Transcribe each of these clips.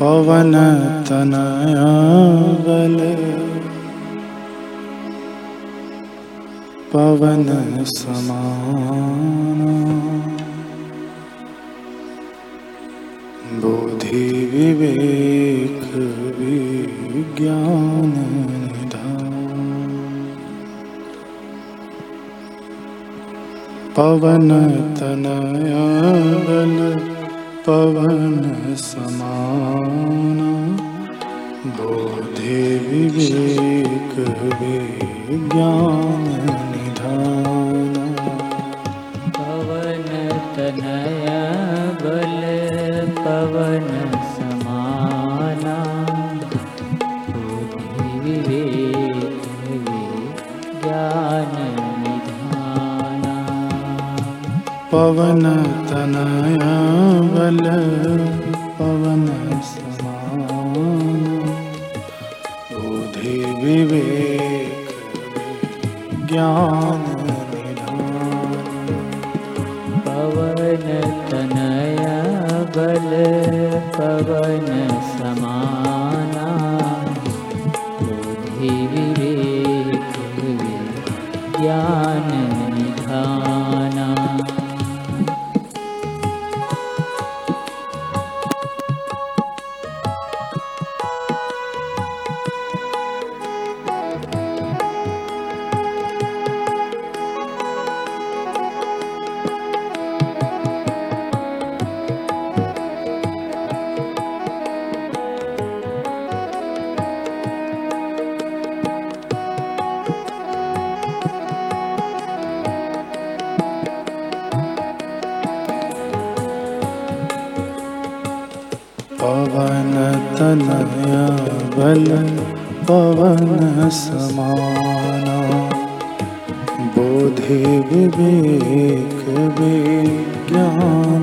पवन तनया बल पवन समान। बुद्धि विवेक विज्ञान पवन तनया पवन समान बोधि विवेक विज्ञान निधान पवन तनया बल पवन समाना विवेक विज्ञान पवन तनया बल पवन विवेक ज्ञान पवन तनया बल पवन समाना। बुद्धि विवेक ज्ञान निधाना पवन तनया बल पवन समाना बोधि विवेक विज्ञान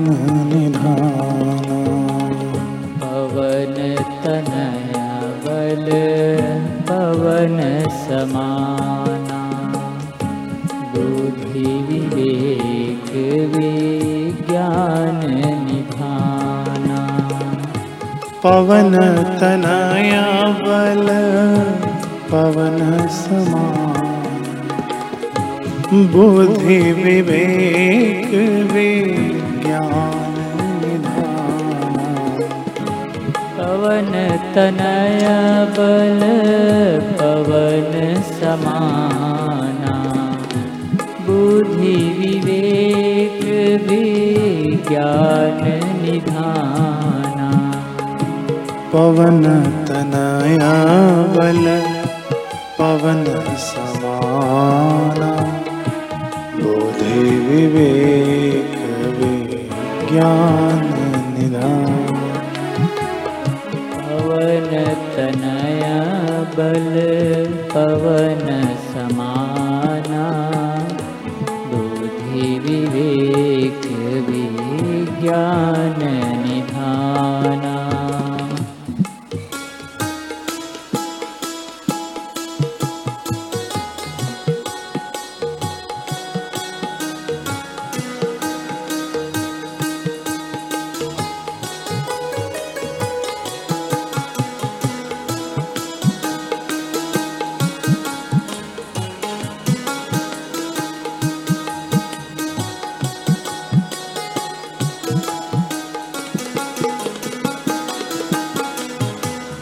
पवन बल पवन समान। बुद्धि विवेक विज्ञान निधाना पवन तनया बल पवन समाना। बुद्धि विवेक विज्ञान निधाना पवन तनया बल पवन समाना। बोधि विवेक विज्ञान निधान पवन तनया बल पवन समाना। बुद्धि विवेक विज्ञान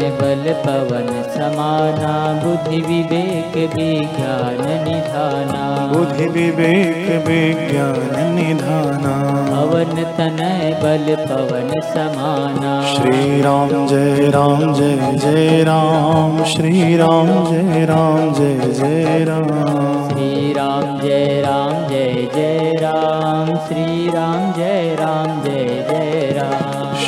बल पवन समाना बुद्धि विवेक विज्ञान निधाना। बुद्धि विवेक विज्ञान निधाना। पवन तनय बल पवन समाना। श्री राम जय राम जय जय राम। श्री राम जय राम जय जय राम। श्री राम जय राम जय जय राम। श्री राम जय राम जय जय राम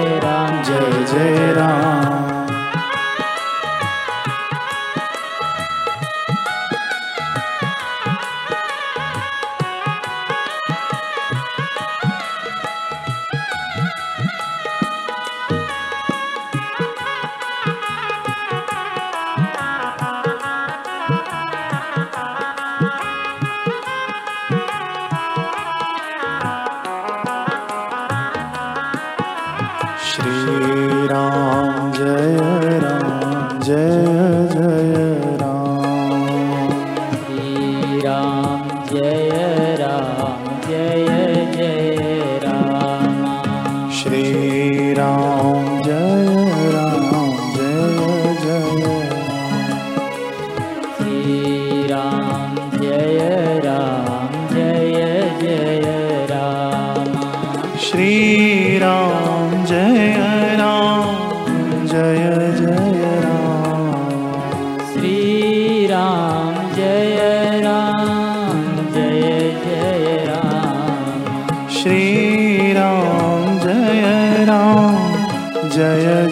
जय जय राम 이제